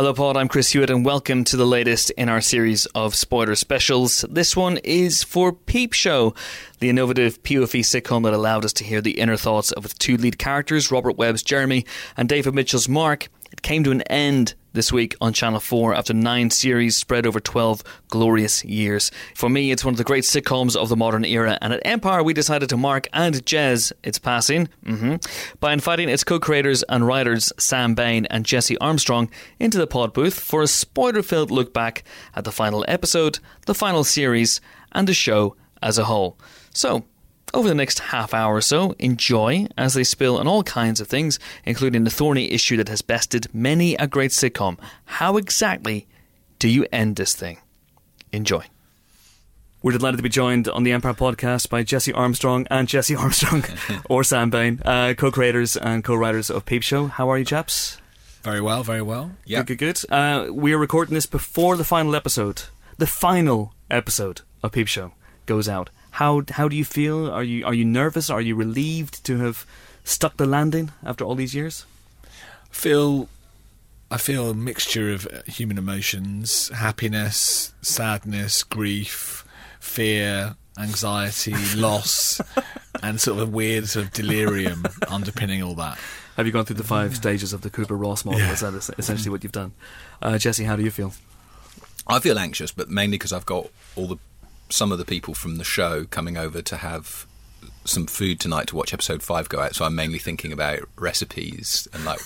Hello, Pod. I'm Chris Hewitt, and welcome to the latest in our series of spoiler specials. This one is for Peep Show, the innovative POV sitcom that allowed us to hear the inner thoughts of its two lead characters, Robert Webb's Jeremy and David Mitchell's Mark. Came to an end this week on Channel 4 after nine series spread over 12 glorious years. For me, it's one of the great sitcoms of the modern era, and at Empire, we decided to mark and jez its passing mm-hmm, by inviting its co creators and writers Sam Bain and Jesse Armstrong into the pod booth for a spoiler filled look back at the final episode, the final series, and the show as a whole. So, over the next half hour or so, enjoy as they spill on all kinds of things, including the thorny issue that has bested many a great sitcom. How exactly do you end this thing? Enjoy. We're delighted to be joined on the Empire podcast by Jesse Armstrong and Jesse Armstrong, or Sam Bain, uh, co creators and co writers of Peep Show. How are you, chaps? Very well, very well. Yeah. Good, good, good. Uh, we are recording this before the final episode, the final episode of Peep Show goes out. How how do you feel? Are you are you nervous? Are you relieved to have stuck the landing after all these years? I feel I feel a mixture of human emotions: happiness, sadness, grief, fear, anxiety, loss, and sort of a weird sort of delirium underpinning all that. Have you gone through the five stages of the Kübler-Ross model? Yeah. Is that essentially what you've done? Uh, Jesse, how do you feel? I feel anxious, but mainly because I've got all the some of the people from the show coming over to have some food tonight to watch episode five go out. So I'm mainly thinking about recipes and like,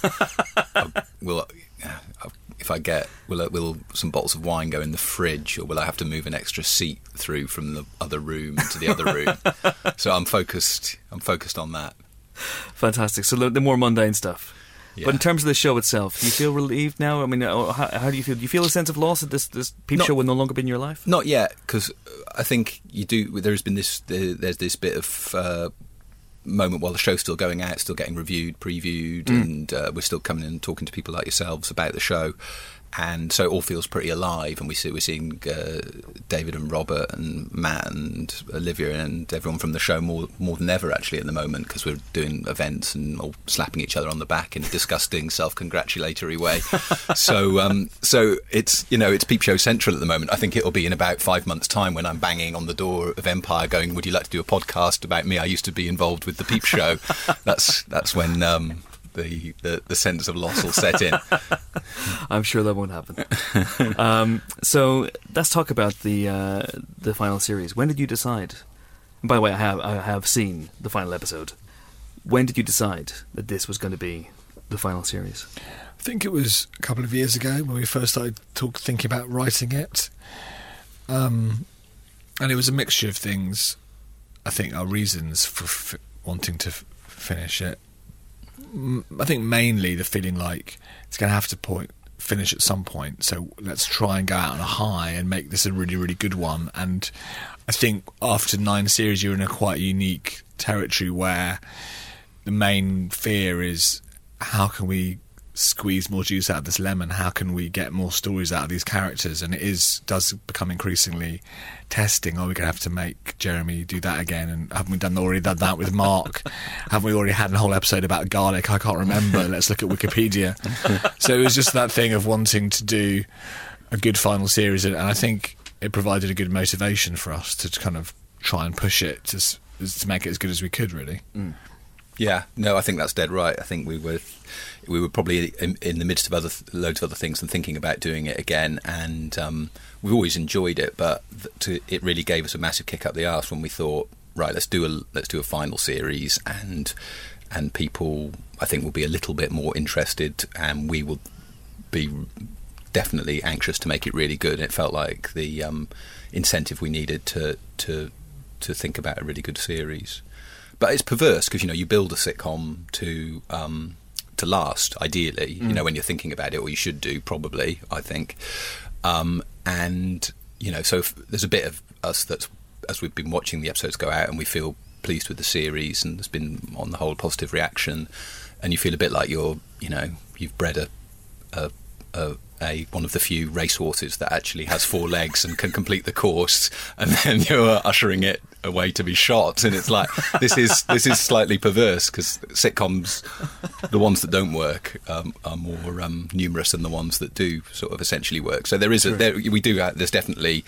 will uh, if I get will uh, will some bottles of wine go in the fridge, or will I have to move an extra seat through from the other room to the other room? so I'm focused. I'm focused on that. Fantastic. So the more mundane stuff. Yeah. But in terms of the show itself, do you feel relieved now? I mean, uh, how, how, do you feel? Do you feel a sense of loss that this this peep not, show will no longer be in your life? Not yet, because I think you do. There's been this. There's this bit of. Uh, moment while the show's still going out, still getting reviewed, previewed, mm. and uh, we're still coming in and talking to people like yourselves about the show and so it all feels pretty alive. And we see we're seeing uh, David and Robert and Matt and Olivia and everyone from the show more more than ever actually at the moment because we're doing events and all slapping each other on the back in a disgusting self-congratulatory way. so um, so it's you know it's Peep Show Central at the moment. I think it'll be in about five months' time when I'm banging on the door of Empire, going, "Would you like to do a podcast about me? I used to be involved with the Peep Show." that's that's when. Um, the, the, the sense of loss will set in. I'm sure that won't happen. um, so let's talk about the uh, the final series. When did you decide? And by the way, I have I have seen the final episode. When did you decide that this was going to be the final series? I think it was a couple of years ago when we first started talk, thinking about writing it. Um, and it was a mixture of things. I think our reasons for f- wanting to f- finish it I think mainly the feeling like it's going to have to point finish at some point. So let's try and go out on a high and make this a really really good one. And I think after nine series, you're in a quite unique territory where the main fear is how can we squeeze more juice out of this lemon? How can we get more stories out of these characters? And it is does become increasingly testing. Are we going to have to make Jeremy do that again? And haven't we done already done that with Mark? haven't we already had a whole episode about garlic? I can't remember. Let's look at Wikipedia. so it was just that thing of wanting to do a good final series, and I think it provided a good motivation for us to kind of try and push it to to make it as good as we could, really. Mm. Yeah, no, I think that's dead right. I think we were we were probably in, in the midst of other loads of other things and thinking about doing it again, and um, we always enjoyed it, but to, it really gave us a massive kick up the arse when we thought, right, let's do a let's do a final series, and and people I think will be a little bit more interested, and we will be definitely anxious to make it really good. And It felt like the um, incentive we needed to to to think about a really good series but it's perverse because you know you build a sitcom to um, to last ideally mm. you know when you're thinking about it or you should do probably I think um, and you know so there's a bit of us that's as we've been watching the episodes go out and we feel pleased with the series and there's been on the whole positive reaction and you feel a bit like you're you know you've bred a, a, a a one of the few racehorses that actually has four legs and can complete the course, and then you're ushering it away to be shot, and it's like this is this is slightly perverse because sitcoms, the ones that don't work, um, are more um, numerous than the ones that do sort of essentially work. So there is a there, we do there's definitely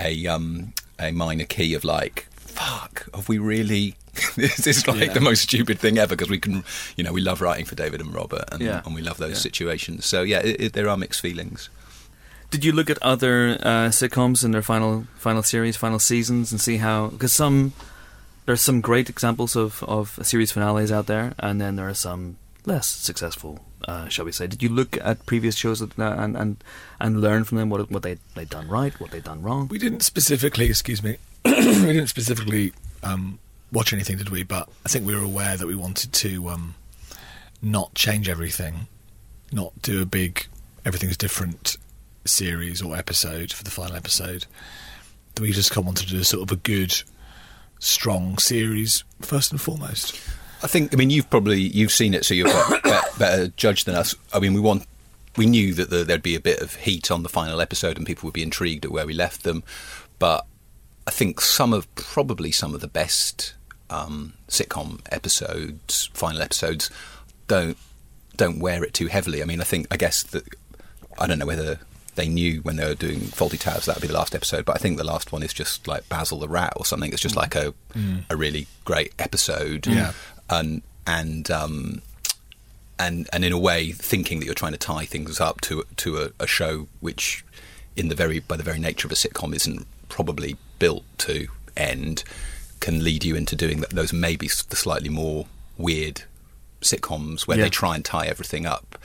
a um, a minor key of like fuck have we really this is like Yeah. the most stupid thing ever because we can you know we love writing for David and Robert and, Yeah. and we love those Yeah. situations so yeah it, it, there are mixed feelings Did you look at other uh, sitcoms in their final final series, final seasons, and see how? Because some there's some great examples of of series finales out there, and then there are some less successful, uh, shall we say? Did you look at previous shows uh, and and and learn from them what what they they'd done right, what they'd done wrong? We didn't specifically, excuse me, we didn't specifically um, watch anything, did we? But I think we were aware that we wanted to um, not change everything, not do a big everything's different series or episode for the final episode. That we just wanted to do sort of a good, strong series first and foremost. I think. I mean, you've probably you've seen it, so you're better, better judge than us. I mean, we want. We knew that the, there'd be a bit of heat on the final episode, and people would be intrigued at where we left them. But I think some of probably some of the best um, sitcom episodes, final episodes, don't don't wear it too heavily. I mean, I think I guess that I don't know whether they knew when they were doing Fawlty Towers that would be the last episode, but I think the last one is just like Basil the Rat or something. It's just like a a really great episode, Yeah. and and um, and and in a way, thinking that you're trying to tie things up to to a, a show which, in the very by the very nature of a sitcom, isn't probably built to end, can lead you into doing th- those maybe the slightly more weird sitcoms where Yeah. they try and tie everything up,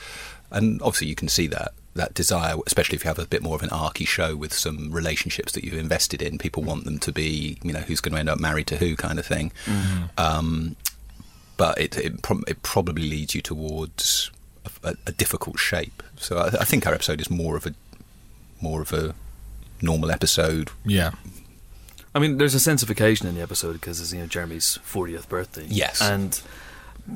and obviously you can see that that desire, especially if you have a bit more of an archy show with some relationships that you've invested in. People want them to be, you know, who's going to end up married to who kind of thing. Um, but it it, prob it probably leads you towards a, a difficult shape. So I, I think our episode is more of a more of a normal episode. Yeah. I mean, there's a sense of occasion in the episode because it's you know Jeremy's 40th birthday. Yes. and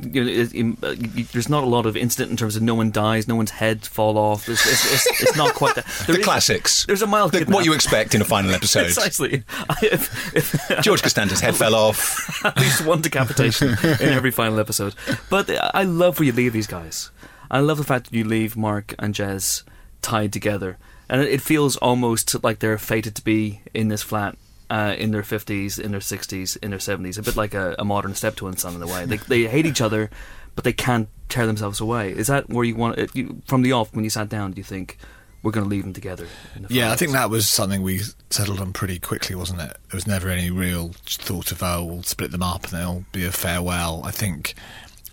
you know, it, it, uh, you- there's not a lot of incident in terms of no one dies, no one's head fall off. It's, it's, it's, it's not quite that. There the is- classics. There's a mild The- what you expect in a final episode. Precisely. I- if- if- George Costanza's head fell off. at least one decapitation in every final episode. But I love where you leave these guys. I love the fact that you leave Mark and Jez tied together, and it it feels almost like they're fated to be in this flat. Uh, in their fifties, in their sixties, in their seventies, a bit like a, a modern steptoe and son in a way. They, they hate each other, but they can't tear themselves away. Is that where you want it? You, from the off, when you sat down, do you think we're going to leave them together? in the Yeah, I think that was something we settled on pretty quickly, wasn't it? There was never any real thought of, oh, we'll split them up and they'll be a farewell. I think,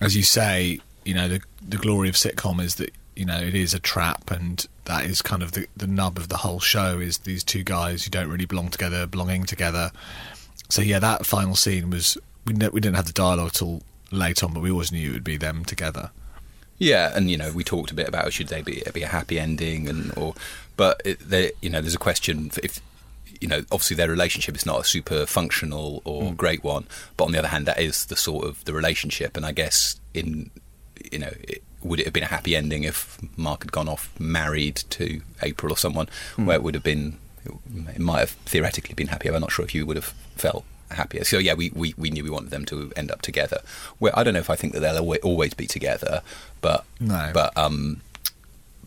as you say, you know, the, the glory of sitcom is that, you know, it is a trap and that is kind of the, the nub of the whole show is these two guys who don't really belong together, belonging together. So, yeah, that final scene was, we, ne- we didn't have the dialogue till late on, but we always knew it would be them together. Yeah, and you know, we talked a bit about should they be be a happy ending, and or, but it, they, you know, there's a question if. You know, obviously their relationship is not a super functional or hmm. great one, but on the other hand, that is the sort of the relationship. And I guess in, you know, it, would it have been a happy ending if Mark had gone off married to April or someone, where it would have been, it might have theoretically been happier. I'm not sure if you would have felt happier. So yeah, we, we, we knew we wanted them to end up together. Well, I don't know if I think that they'll always, be together, but No. but um,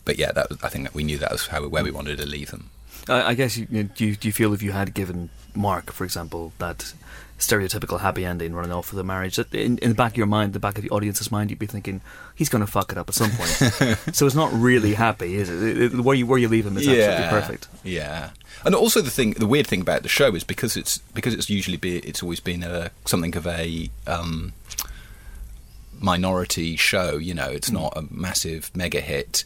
but yeah, that was, I think that we knew that was how where we wanted to leave them. I I guess you, you do you feel if you had given Mark, for example, that stereotypical happy ending running off with a marriage, that in, in the back of your mind, the back of the audience's mind, you'd be thinking he's going to fuck it up at some point. so it's not really happy, is it? It- it- Where you where you leave him is absolutely perfect. Yeah, and also the thing, the weird thing about the show is because it's because it's usually be it's always been a something of a um, minority show. You know, it's not a massive mega hit.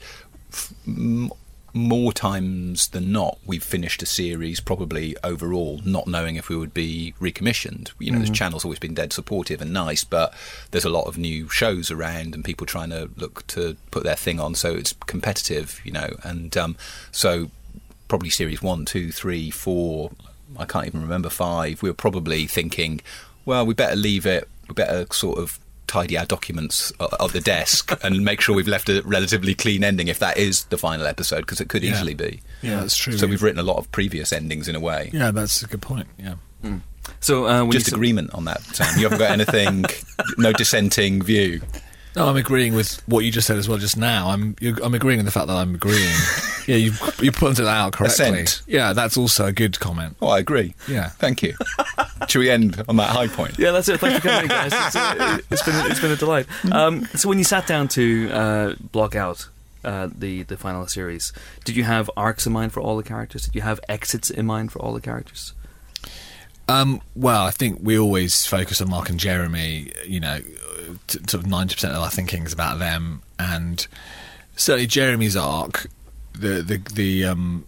More times than not, we've finished a series probably overall not knowing if we would be recommissioned. You know, the channel's always been dead supportive and nice, but there's a lot of new shows around and people trying to look to put their thing on, so it's competitive, you know, and um, so probably series one, two, three, four. I can't even remember five. We were probably thinking, well, we better leave it. We better sort of tidy our documents o- of the desk and make sure we've left a relatively clean ending if that is the final episode because it could Yeah. easily be. Yeah, that's true. So we've written a lot of previous endings in a way. Yeah, that's a good point. Yeah. So uh, when Just you s- agreement on that, Sam. You haven't got anything, no dissenting view. No, I'm agreeing with what you just said as well just now. I'm you I'm agreeing with the fact that I'm agreeing. yeah, you you pointed it out correctly. Assent. Yeah, that's also a good comment. Oh, I agree. Yeah. Thank you. Should we end on that high point? Yeah, that's it. Thanks for coming in, guys. It's, uh, it's been it's been a delight. Um, so when you sat down to uh, block out uh, the the final series, did you have arcs in mind for all the characters? Did you have exits in mind for all the characters? Um, well, I think we always focus on Mark and Jeremy. You know, t- sort of ninety percent of our thinking is about them, and certainly Jeremy's arc, the the the um,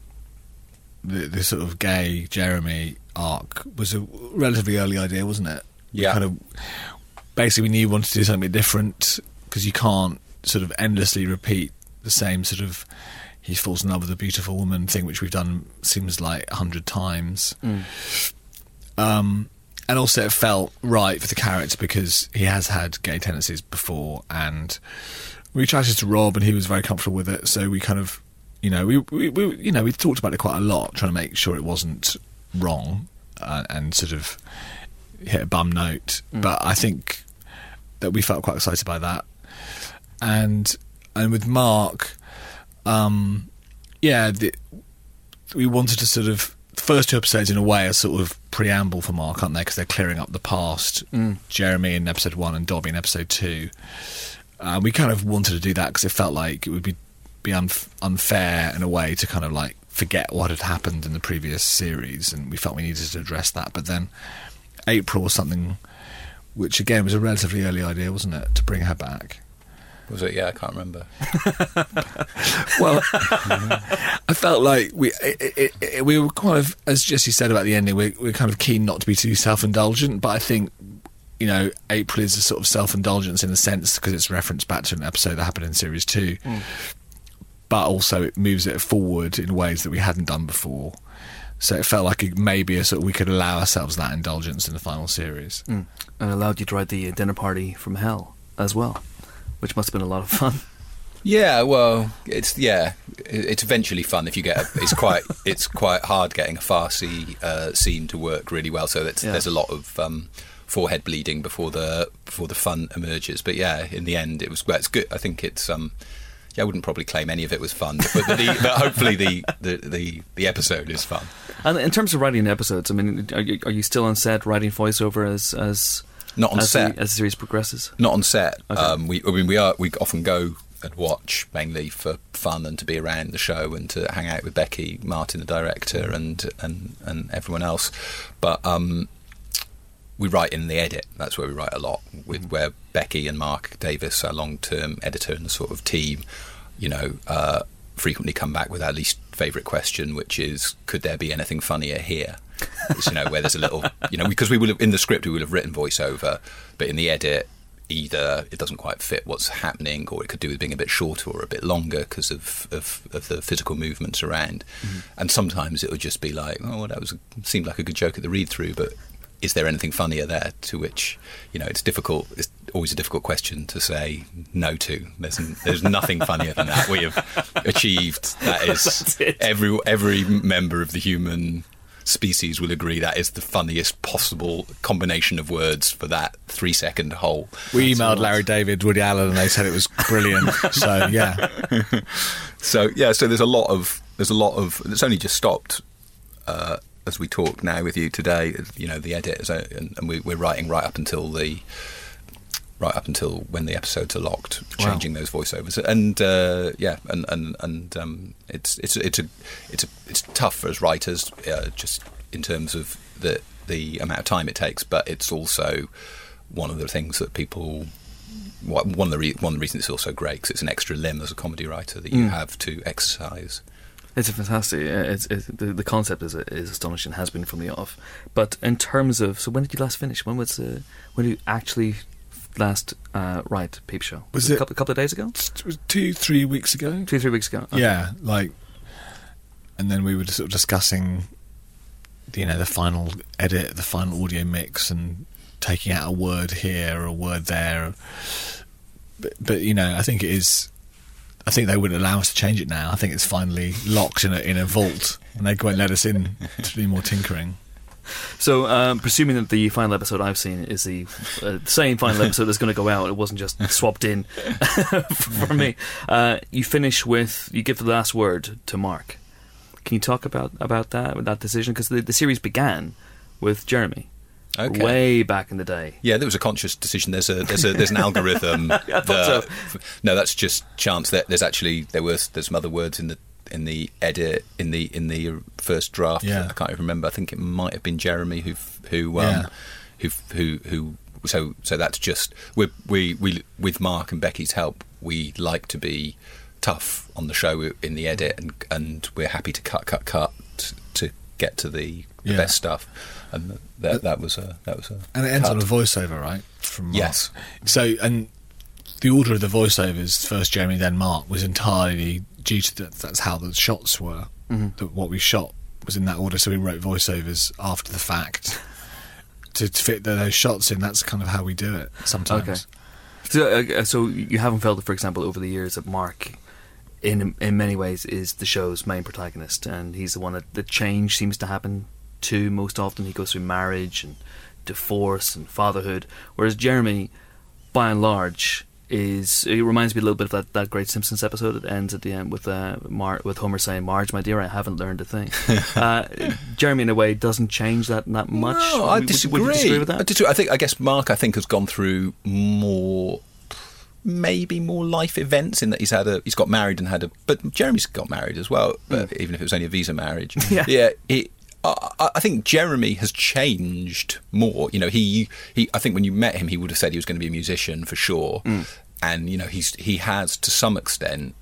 the, the sort of gay Jeremy arc was a relatively early idea, wasn't it? We Yeah. Kind of basically, we knew we wanted to do something different because you can't sort of endlessly repeat the same sort of he falls in love with a beautiful woman thing, which we've done seems like a hundred times. Um, and also, it felt right for the character because he has had gay tendencies before, and we chatted to Rob, and he was very comfortable with it. So we kind of, you know, we, we, we you know, we talked about it quite a lot, trying to make sure it wasn't wrong uh, and sort of hit a bum note. But I think that we felt quite excited by that, and and with Mark, um, yeah, the, we wanted to sort of first two episodes in a way are sort of preamble for Mark, aren't they? Because they're clearing up the past. Jeremy in episode one and Dobby in episode two. Uh, we kind of wanted to do that because it felt like it would be be unf- unfair in a way to kind of like forget what had happened in the previous series, and we felt we needed to address that. But then April was something which again was a relatively early idea, wasn't it, to bring her back? Was it? Yeah, I can't remember. Well, I felt like we it, it, it, we were kind of, as Jesse said about the ending, we we're kind of keen not to be too self indulgent, but I think you know April is a sort of self indulgence in a sense because it's referenced back to an episode that happened in series two, hmm. but also it moves it forward in ways that we hadn't done before. So it felt like it maybe a sort of, we could allow ourselves that indulgence in the final series. Hmm. And allowed you to write the dinner party from hell as well, which must have been a lot of fun. Yeah, well, it's yeah, it's eventually fun if you get. A, it's quite it's quite hard getting a farcy uh, scene to work really well. So Yeah. there's a lot of um, forehead bleeding before the before the fun emerges. But yeah, in the end, it was well, it's good. I think it's um, yeah, I wouldn't probably claim any of it was fun, but, the, the, but hopefully the, the, the, the episode is fun. And in terms of writing episodes, I mean, are you, are you still on set writing voiceover as as Not on as set. The, as the series progresses? Not on set. Okay. Um, we, I mean, we are. We often go and watch mainly for fun and to be around the show and to hang out with Becky, Martin, the director, and and and everyone else. But um, we write in the edit. That's where we write a lot. With where Becky and Mark Davis, our long-term editor and the sort of team, you know, uh, frequently come back with our least favourite question, which is, could there be anything funnier here? It's, you know, where there's a little, you know, because we would have in the script we would have written voiceover, but in the edit, either it doesn't quite fit what's happening, or it could do with being a bit shorter or a bit longer because of, of, of the physical movements around. Mm-hmm. And sometimes it would just be like, oh, well, that was seemed like a good joke at the read through, but is there anything funnier there? To which, you know, it's difficult. It's always a difficult question to say no to. There's there's nothing funnier than that. We have achieved that is every every member of the human species will agree that is the funniest possible combination of words for that three second hole. We emailed Larry David, Woody Allen, and they said it was brilliant. so yeah, So yeah, so there's a lot of there's a lot of it's only just stopped uh, as we talk now with you today. You know, the edit uh, and, and we, we're writing right up until the right up until when the episodes are locked, Wow. changing those voiceovers. And uh, yeah, and and and um, it's it's it's a it's a it's tough for us writers, uh, just in terms of the the amount of time it takes, but it's also one of the things that people one of the re- one of the reasons it's also great because it's an extra limb as a comedy writer that you Mm. have to exercise. It's a fantastic. It's, it's the, the concept is is astonishing. Has been from the off. But in terms of so when did you last finish? When was uh, when did you actually last uh, Peep Show? Was a it- couple, couple of days ago? two, three weeks ago. Two three weeks ago. Okay. Yeah, like, and then we were sort of discussing, you know, the final edit, the final audio mix, and taking out a word here or a word there. But, but you know, I think it is. I think they wouldn't allow us to change it now. I think it's finally locked in a in a vault, and they won't let us in to do more tinkering. So, um, presuming that the final episode I've seen is the uh, same final episode that's going to go out, it wasn't just swapped in for me. Uh, you finish with you give the last word to Mark. Can you talk about about that that decision? Because the, the series began with Jeremy. Okay. Way back in the day. Yeah, there was a conscious decision. There's a there's a there's an algorithm. That- so. No, that's just chance. That there's actually there were there's some other words in the in the edit in the in the first draft. Yeah. I can't even remember. I think it might have been Jeremy who who um, Yeah. who who who. So so that's just we we we with Mark and Becky's help we like to be tough on the show in the edit and and we're happy to cut cut cut to get to the, the Yeah. best stuff and that that was a that was a And it ends cut. on a voiceover, right? From Mark. Yes. So, and the order of the voiceovers, first Jeremy, then Mark, was entirely due to that. That's how the shots were. That what we shot was in that order. So we wrote voiceovers after the fact to, to fit those shots in. That's kind of how we do it sometimes. Okay. So, uh, so you haven't felt, for example, over the years that Mark, in in many ways, is the show's main protagonist, and he's the one that the change seems to happen to most often. He goes through marriage and divorce and fatherhood, whereas Jeremy, by and large, is it reminds me a little bit of that, that great Simpsons episode that ends at the end with uh, Mar- with Homer saying, "Marge, my dear, I haven't learned a thing." uh, Jeremy, in a way, doesn't change that that much. No, I Would- would disagree. Would disagree with that? I, disagree. I think I guess Mark I think has gone through more maybe more life events in that he's had a he's got married and had a but Jeremy's got married as well but even if it was only a visa marriage Yeah. yeah it, I, I I think Jeremy has changed more you know he he I think when you met him he would have said he was going to be a musician for sure and you know he's he has to some extent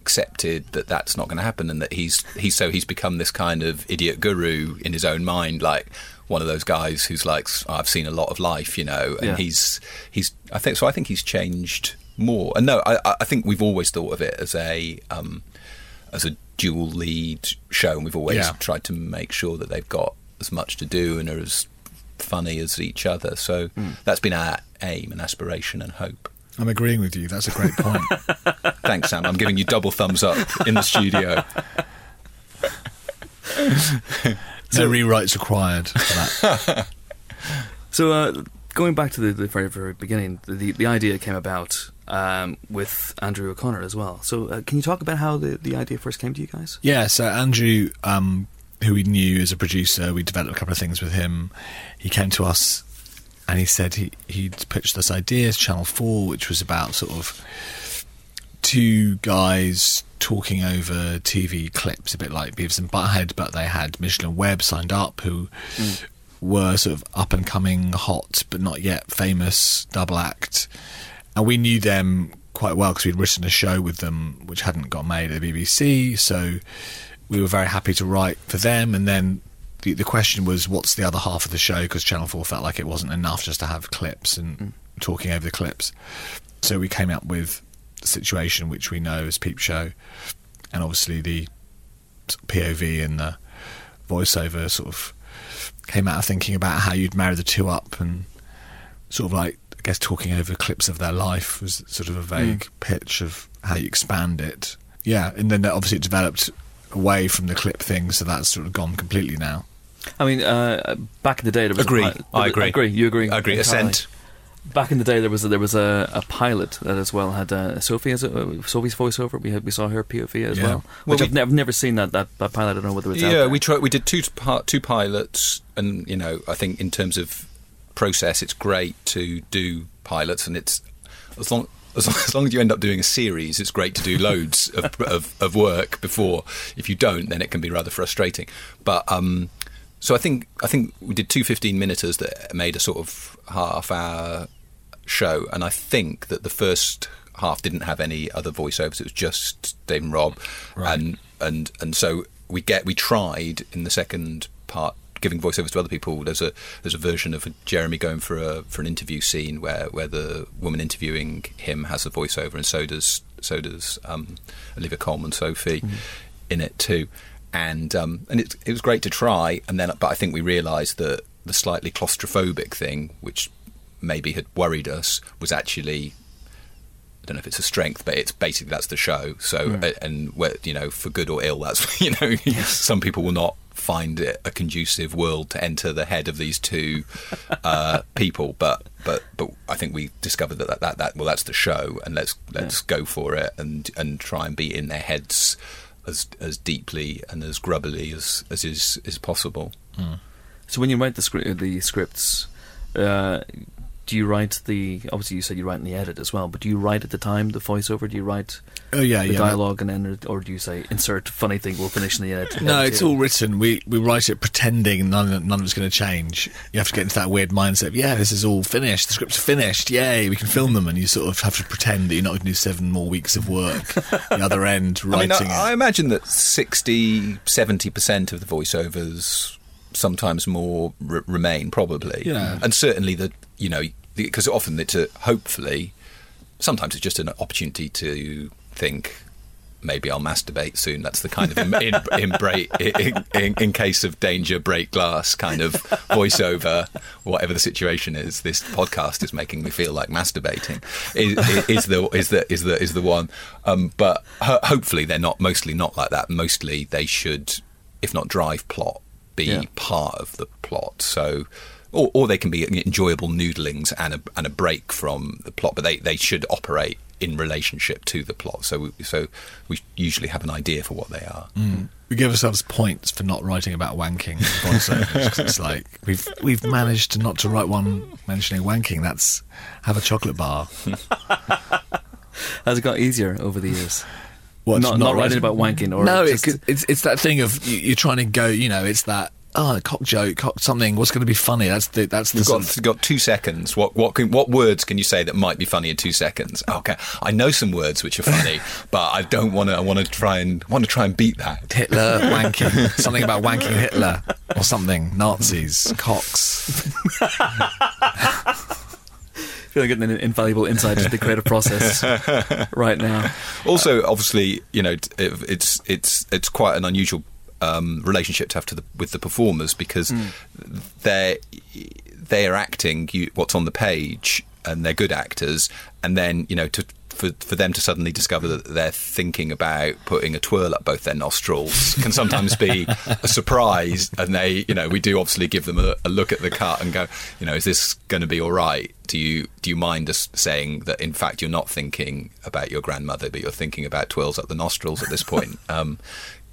accepted that that's not going to happen and that he's he's so he's become this kind of idiot guru in his own mind like one of those guys who's like I've seen a lot of life you know and Yeah. he's he's I think so I think he's changed more and no I I think we've always thought of it as a um as a dual lead show and we've always Yeah. tried to make sure that they've got as much to do and are as funny as each other so that's been our aim and aspiration and hope I'm agreeing with you. That's a great point. Thanks, Sam. I'm giving you double thumbs up in the studio. no rewrites required for that. So, uh, going back to the, the very, very beginning, the, the idea came about um, with Andrew O'Connor as well. So, uh, can you talk about how the, the idea first came to you guys? Yeah, so Andrew, um, who we knew as a producer, we developed a couple of things with him. He came to us and he said he, he'd pitched this idea to Channel 4, which was about sort of two guys talking over TV clips, a bit like Beavis and Butthead, but they had Mitchell and Webb signed up, who hmm. were sort of up and coming, hot, but not yet famous double act. And we knew them quite well because we'd written a show with them which hadn't got made at the BBC. So we were very happy to write for them. And then the, the question was, what's the other half of the show? Because Channel 4 felt like it wasn't enough just to have clips and mm. talking over the clips. So we came up with the situation which we know as Peep Show. And obviously the POV and the voiceover sort of came out of thinking about how you'd marry the two up and sort of like I guess talking over clips of their life was sort of a mm. vague pitch of how you expand it. Yeah, and then obviously it developed away from the clip thing, so that's sort of gone completely now. I mean, uh, back in the day, there was Agree. A, pi- I agree. Agree. You agree? I agree. entirely. Assent. Back in the day, there was a, there was a, a pilot that as well had uh, Sophie as a, uh, Sophie's voiceover. We had we saw her POV as Yeah. well. Well, Which we- I've never never seen that, that that pilot. I don't know whether it's out yeah, there. we tried. We did two part two pilots, and you know, I think in terms of process, it's great to do pilots, and it's as long. As long, as long as you end up doing a series, it's great to do loads of, of, of work before. If you don't, then it can be rather frustrating. But um, so I think I think we did two 15 minuters that made a sort of half hour show, and I think that the first half didn't have any other voiceovers. It was just Dave and Rob, and and and so we get we tried in the second part giving voiceovers to other people. There's a there's a version of Jeremy going for a for an interview scene where where the woman interviewing him has a voiceover, and so does so does um, Olivia Colman, Sophie, in it too. And um, and it it was great to try, and then but I think we realised that the slightly claustrophobic thing, which maybe had worried us, was actually I don't know if it's a strength, but it's basically that's the show. So uh, and you know for good or ill, that's you know some people will not find it a conducive world to enter the head of these two uh, people. But but but I think we discovered that, that that, that well that's the show, and let's let's go for it and and try and be in their heads as as deeply and as grubbily as as is is possible. So when you write the script, the scripts, uh, do you write the? Obviously, you said you write in the edit as well, but do you write at the time the voiceover? Do you write Oh yeah, the yeah. dialogue and then, or do you say insert funny thing? We'll finish in the edit. No, it's all written. We we write it pretending none of, none of it's going to change. You have to get into that weird mindset. Of, yeah, this is all finished. The scripts are finished. Yay, we can film them, and you sort of have to pretend that you're not going to do seven more weeks of work. the other end I mean, writing I, I imagine that 60, 70% of the voiceovers, sometimes more, r- remain probably. Yeah. And certainly the, you know, because often it's a, hopefully, sometimes it's just an opportunity to think, maybe I'll masturbate soon. That's the kind of in, in, in, break, in, in, in case of danger, break glass kind of voiceover, whatever the situation is. This podcast is making me feel like masturbating. Is, is the is the is the is the one? Um, but hopefully they're not. Mostly not like that. Mostly they should, if not drive plot, be Yeah. part of the plot. So. Or, or they can be enjoyable noodlings and a, and a break from the plot, but they, they should operate in relationship to the plot. So we, so we usually have an idea for what they are. Mm. We give ourselves points for not writing about wanking in it's like we've we've managed to not to write one mentioning wanking. That's have a chocolate bar. Has it got easier over the years? What, Not- not writing about wanking or no, just- it's, it's it's that thing of you, you're trying to go. You know, it's that oh cock joke, cock something. What's going to be funny? That's the that's the You've got, you've got two seconds. What what can, what words can you say that might be funny in two seconds? Okay, I know some words which are funny, but I don't want to. I want to try and want to try and beat that. Hitler wanking, something about wanking Hitler or something. Nazis, cocks. feeling feel like getting an invaluable insight into the creative process right now. Also, obviously, you know, it, it's it's it's quite an unusual um, relationship to have to the, with the performers because they're they are acting you, what's on the page, and they're good actors, and then you know to. For, for them to suddenly discover that they're thinking about putting a twirl up both their nostrils can sometimes be a surprise. And they, you know, we do obviously give them a, a look at the cut and go, you know, is this going to be all right? Do you do you mind us saying that in fact you're not thinking about your grandmother, but you're thinking about twirls up the nostrils at this point?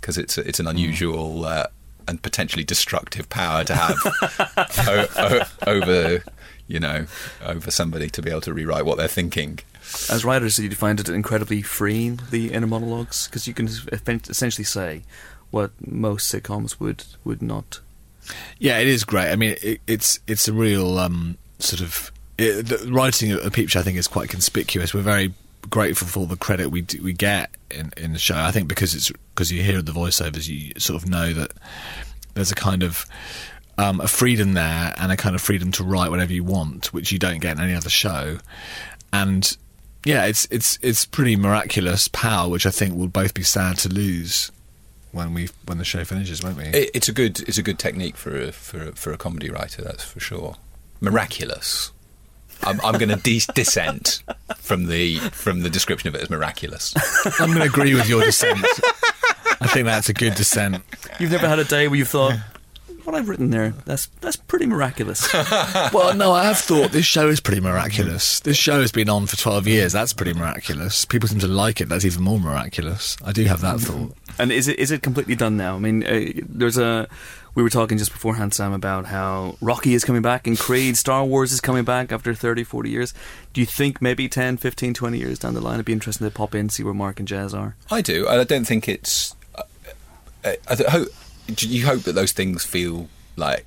Because it's it's an unusual uh, and potentially destructive power to have o- o- over you know over somebody to be able to rewrite what they're thinking. As writers, did you find it incredibly freeing, the inner monologues? Because you can essentially say what most sitcoms would, would not. Yeah, it is great. I mean, it, it's it's a real um, sort of it, the writing of Peep Show. I think is quite conspicuous. We're very grateful for the credit we we get in, in the show. I think because it's because you hear the voiceovers, you sort of know that there's a kind of um, a freedom there and a kind of freedom to write whatever you want, which you don't get in any other show. And yeah, it's it's it's pretty miraculous power, which I think we'll both be sad to lose when we when the show finishes, won't we? It, it's a good it's a good technique for a, for a, for a comedy writer. That's for sure. Miraculous. I'm, I'm going to de- dissent from the from the description of it as miraculous. I'm going to agree with your dissent. I think that's a good dissent. You've never had a day where you thought, what I've written there, that's, that's pretty miraculous. Well, no, I have thought this show is pretty miraculous. This show has been on for 12 years. That's pretty miraculous. People seem to like it. That's even more miraculous. I do have that thought. And is it is it completely done now? I mean, uh, there's a. We were talking just beforehand, Sam, about how Rocky is coming back and Creed, Star Wars is coming back after 30, 40 years. Do you think maybe 10, 15, 20 years down the line it'd be interesting to pop in, and see where Mark and Jez are? I do. I don't think it's. Uh, I, I hope, you hope that those things feel like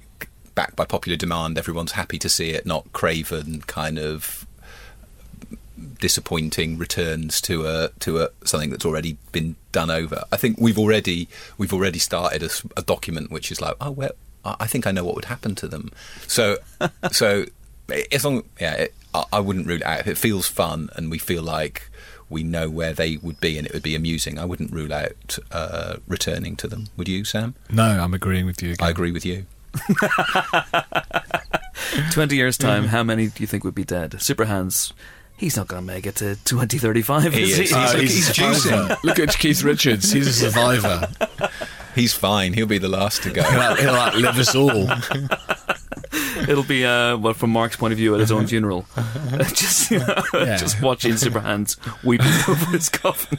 backed by popular demand. Everyone's happy to see it, not craven kind of disappointing returns to a to a something that's already been done over. I think we've already we've already started a document which is like, oh well, I I think I know what would happen to them. So so as long yeah, it, I, I wouldn't rule it out. If it feels fun and we feel like we know where they would be and it would be amusing, I wouldn't rule out uh, returning to them. Would you, Sam? No, I'm agreeing with you. Again. I agree with you. 20 years' time, how many do you think would be dead? Super Hans, he's not going to make it to 2035, He is he? is. Oh, He's- he's he's juicing. Look at Keith Richards. He's a survivor. He's fine. He'll be the last to go. He'll, out- he'll outlive us all. It'll be uh, well from Mark's point of view at his own funeral, just you know, Yeah. just watching Super Hans weeping over his coffin.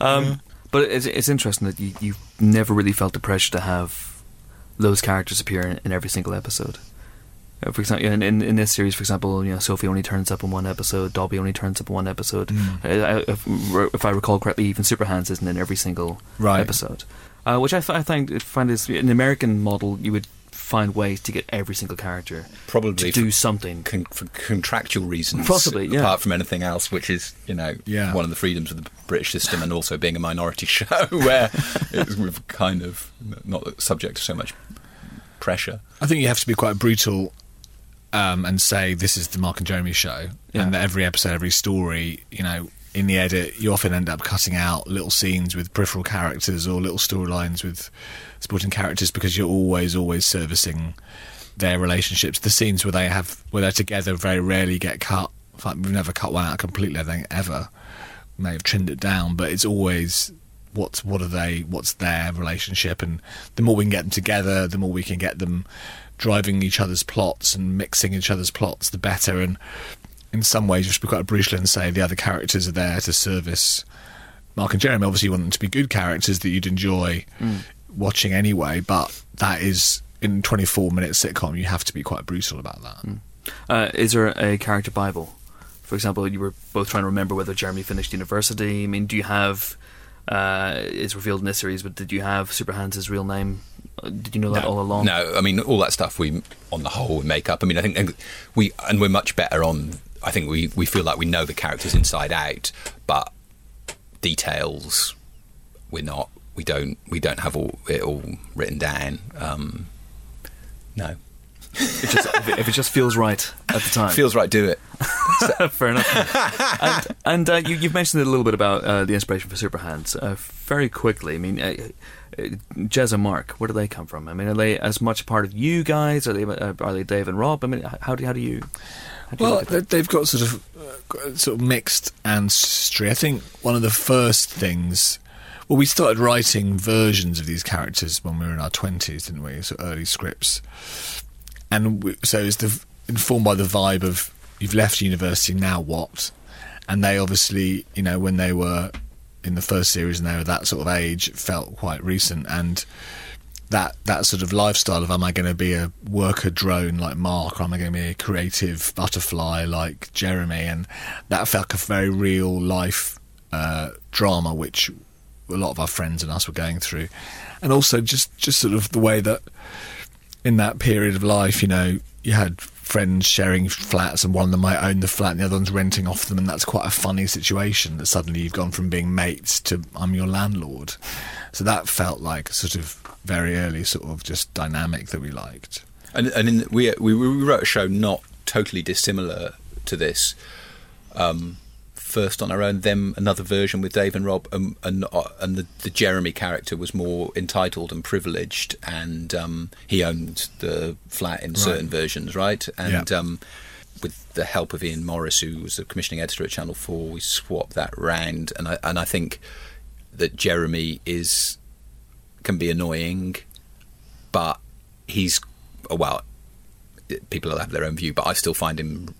Um, but it's, it's interesting that you you never really felt the pressure to have those characters appear in, in every single episode. Uh, for example, in, in in this series, for example, you know Sophie only turns up in one episode, Dobby only turns up in one episode. Mm. Uh, I- if, if I recall correctly, even Super Hans isn't in every single Right. episode, uh, which I, th- I find find is an American model you would find ways to get every single character Probably to do something. Con- for contractual reasons, Possibly, yeah. apart from anything else, which is you know Yeah. one of the freedoms of the British system, and also being a minority show where it's we're kind of not subject to so much pressure. I think you have to be quite brutal um, and say this is the Mark and Jeremy show, Yeah. and that every episode, every story, you know, in the edit, you often end up cutting out little scenes with peripheral characters or little storylines with supporting characters because you're always, always servicing their relationships. The scenes where they have where they're together very rarely get cut. In fact, we've never cut one out completely. I think ever. We may have trimmed it down, but it's always what's what are they? What's their relationship? And the more we can get them together, the more we can get them driving each other's plots and mixing each other's plots, the better. And in some ways, you should be quite brutal and say the other characters are there to service Mark and Jeremy. Obviously, you want them to be good characters that you'd enjoy watching anyway, but that is in 24 minute sitcom, you have to be quite brutal about that. Uh, is there a character Bible? For example, you were both trying to remember whether Jeremy finished university. I mean, do you have? Uh, it's revealed in this series, but did you have Super Hans' real name? Did you know that all along? No, I mean all that stuff. We, on the whole, we make up. I mean, I think we and we're much better on. I think we we feel like we know the characters inside out, but details we're not. We don't. We don't have all it all written down. Um, no, It just, if, it, if it just feels right at the time. feels right. Do it. Fair enough. and and uh, you, you've mentioned a little bit about uh, the inspiration for Super Hans. Uh, very quickly, I mean, uh, Jez and Mark, where do they come from? I mean, are they as much part of you guys? Are they uh, are they Dave and Rob? I mean, how do how do you? How do you Well, look at that? they- they've got sort of uh, sort of mixed ancestry. I think one of the first things. Well, we started writing versions of these characters when we were in our twenties, didn't we? So early scripts, and we, so it's the informed by the vibe of you've left university now what, and they obviously you know when they were in the first series and they were that sort of age felt quite recent. And that that sort of lifestyle of am I going to be a worker drone like Mark or am I going to be a creative butterfly like Jeremy? And that felt like a very real life uh, drama which a lot of our friends and us were going through. And also just just sort of the way that in that period of life you know you had friends sharing flats and one of them might own the flat and the other one's renting off them and that's quite a funny situation that suddenly you've gone from being mates to I'm your landlord so that felt like sort of very early sort of just dynamic that we liked And, and in, we, we we wrote a show not totally dissimilar to this. Um, first on our own, then another version with Dave and Rob, um, and uh, and the, the Jeremy character was more entitled and privileged, and um, he owned the flat in certain versions, right? And Yeah. um, with the help of Ian Morris, who was a commissioning editor at Channel Four, we swapped that round, and I and I think that Jeremy is can be annoying, but he's well. People will have their own view, but I still find him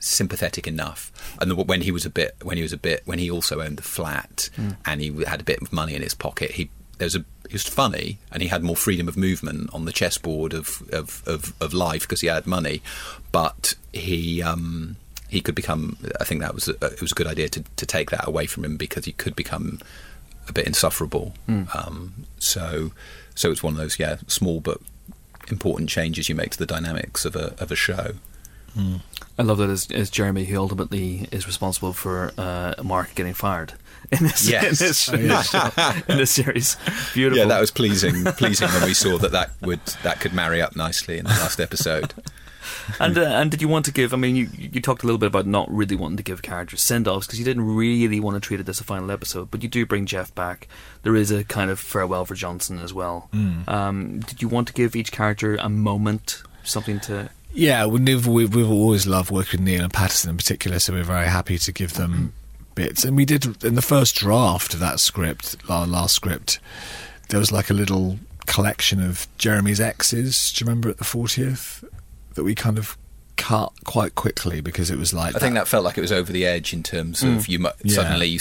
sympathetic enough. And the, when he was a bit, when he was a bit, when he also owned the flat and he had a bit of money in his pocket, he there was a he was funny and he had more freedom of movement on the chessboard of of of, of life because he had money, but he. um he could become. I think that was a, it was a good idea to, to take that away from him because he could become a bit insufferable. Um, so, so it's one of those yeah small but important changes you make to the dynamics of a of a show. I love that as, as Jeremy, who ultimately is responsible for uh, Mark getting fired in this Yes. in, this, Oh, in, this in this series. Beautiful. Yeah, that was pleasing. pleasing when we saw that that would that could marry up nicely in the last episode. And uh, and did you want to give? I mean, you you talked a little bit about not really wanting to give characters send offs because you didn't really want to treat it as a final episode. But you do bring Jeff back. There is a kind of farewell for Johnson as well. Um, did you want to give each character a moment, something to? Yeah we, we've, we've we've always loved working with Neil and Paterson in particular so we're very happy to give them bits and we did in the first draft of that script our last script there was like a little collection of Jeremy's exes. Do you remember at the 40th that we kind of cut quite quickly because it was like I think that felt like it was over the edge in terms of mm. you mu- Yeah. suddenly.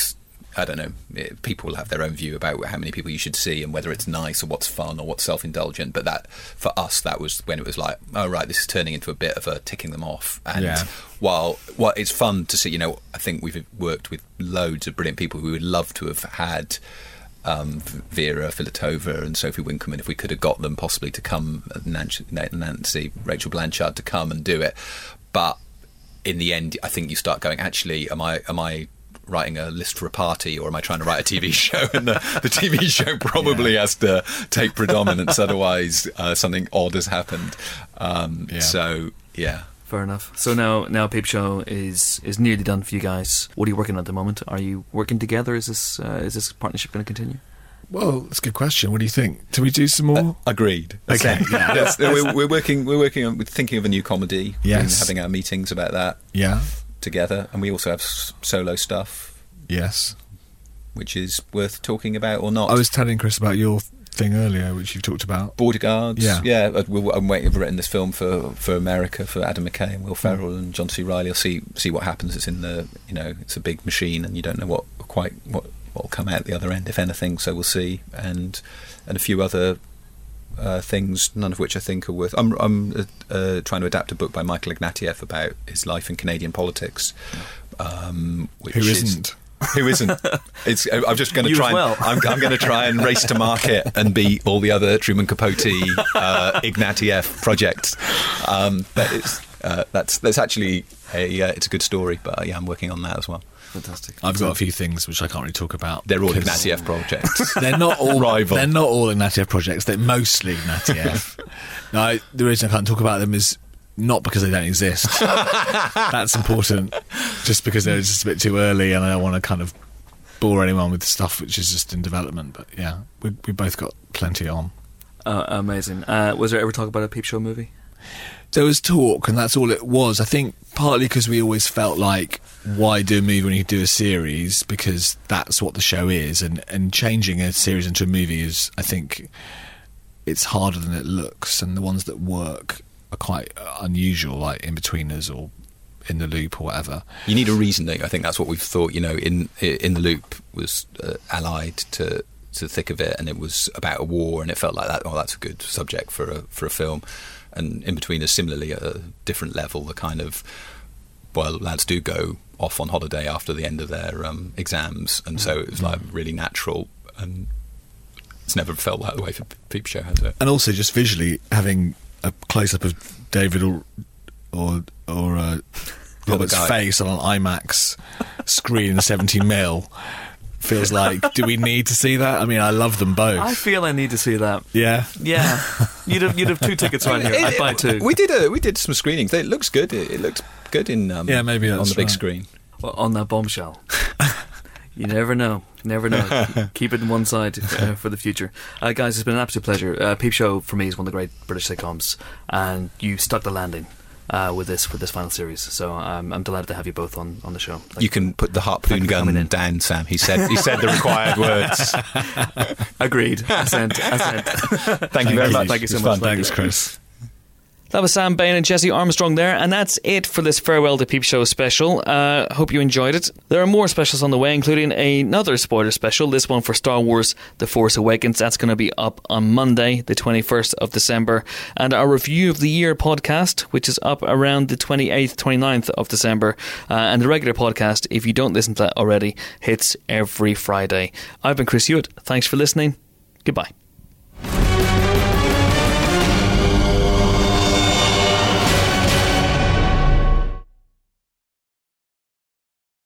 I don't know. eh, People will have their own view about how many people you should see and whether it's nice or what's fun or what's self-indulgent. But that, for us, that was when it was like, oh right, this is turning into a bit of a ticking them off. And Yeah. while while it's fun to see, you know, I think we've worked with loads of brilliant people who would love to have had um, Vera Filatova and Sophie Winkleman if we could have got them possibly to come, Nancy, Nancy, Rachel Blanchard to come and do it. But in the end, I think you start going, actually, am I am I writing a list for a party or am I trying to write a TV show? And the, the TV show probably has to take predominance, otherwise uh, something odd has happened. Um, Yeah. So yeah. Fair enough. So now, now Peep Show is is nearly done for you guys. What are you working on at the moment? Are you working together? Is this uh, is this partnership going to continue? Well, that's a good question. What do you think? Do we do some more? Agreed. Okay, yeah. Yes, we're, we're working. We're working on we're thinking of a new comedy. Yes. and having our meetings about that yeah. Together, and we also have s- solo stuff, Yes. which is worth talking about or not. I was telling Chris about your thing earlier, which you've talked about. Border Guards. Yeah. yeah. uh, we're- I'm waiting. I've written this film for, for America for Adam McKay and Will Ferrell and John C. Reilly. I'll see see what happens. It's in the you know it's a big machine and you don't know what quite what what will come out the other end if anything. So we'll see and and a few other. Uh, things, none of which I think are worth. I'm, I'm uh, uh, trying to adapt a book by Michael Ignatieff about his life in Canadian politics. Um, which Who is- isn't? who isn't? It's. I'm just going to try. as well. And, I'm, I'm going to try and race to market and beat all the other Truman Capote, uh, Ignatieff projects. Um, but it's uh, that's that's actually a uh, it's a good story. But yeah, I'm working on that as well. Fantastic. I've got a few things which I can't really talk about. They're all because Ignatieff projects. They're not all Rival. They're not all Ignatieff projects. They're mostly Ignatieff. no, the reason I can't talk about them is not because they don't exist. That's important. Just because they're just a bit too early, and I don't want to kind of bore anyone with stuff which is just in development. But yeah, we we both got plenty on. Uh, amazing. Uh, was there ever talk about a Peep Show movie? There was talk, and that's all it was. I think partly because we always felt like, why do a movie when you do a series? Because that's what the show is, and and changing a series into a movie is, I think, it's harder than it looks, and the ones that work are quite unusual, like Inbetweeners or in the loop or whatever. you need a reason. I think that's what we've thought. You know, in in the loop was uh, allied to to the thick of it, and it was about a war, and it felt like that. Oh, that's a good subject for a for a film. And in between is similarly at a different level. The kind of well, lads do go off on holiday after the end of their um, exams, and so it was like really natural. And it's never felt that way for Peep Show, has it? and also just visually having a close up of David or or or uh, Robert's face on an IMAX screen in 17 mil feels like. Do we need to see that? I mean, I love them both. I feel I need to see that. yeah, Yeah, you'd have you'd have two tickets right here. I'd buy two. We did a we did some screenings. It looks good. It, it looks good in um, Yeah, maybe on the big right. screen. Well, on that bombshell. you never know. Never know. Keep it in one side uh, for the future. Uh, guys, it's been an absolute pleasure. Uh, Peep Show, for me, is one of the great British sitcoms, and you stuck the landing uh, with this with this final series. So um, I'm delighted to have you both on, on the show. Thank You can put the harpoon you for coming gun in. down, Sam. He said he said the required words. Agreed. Assent. Assent. Thank you very much. Thank you so It's much. fun. thanks, Chris. That was Sam Bain and Jesse Armstrong there, and that's it for this Farewell to Peep Show special. Uh, hope you enjoyed it. There are more specials on the way, including another spoiler special, this one for Star Wars The Force Awakens. That's going to be up on Monday, the 21st of December. And our Review of the Year podcast, which is up around the 28th, 29th of December. Uh, and the regular podcast, if you don't listen to that already, hits every Friday. I've been Chris Hewitt. Thanks for listening. Goodbye.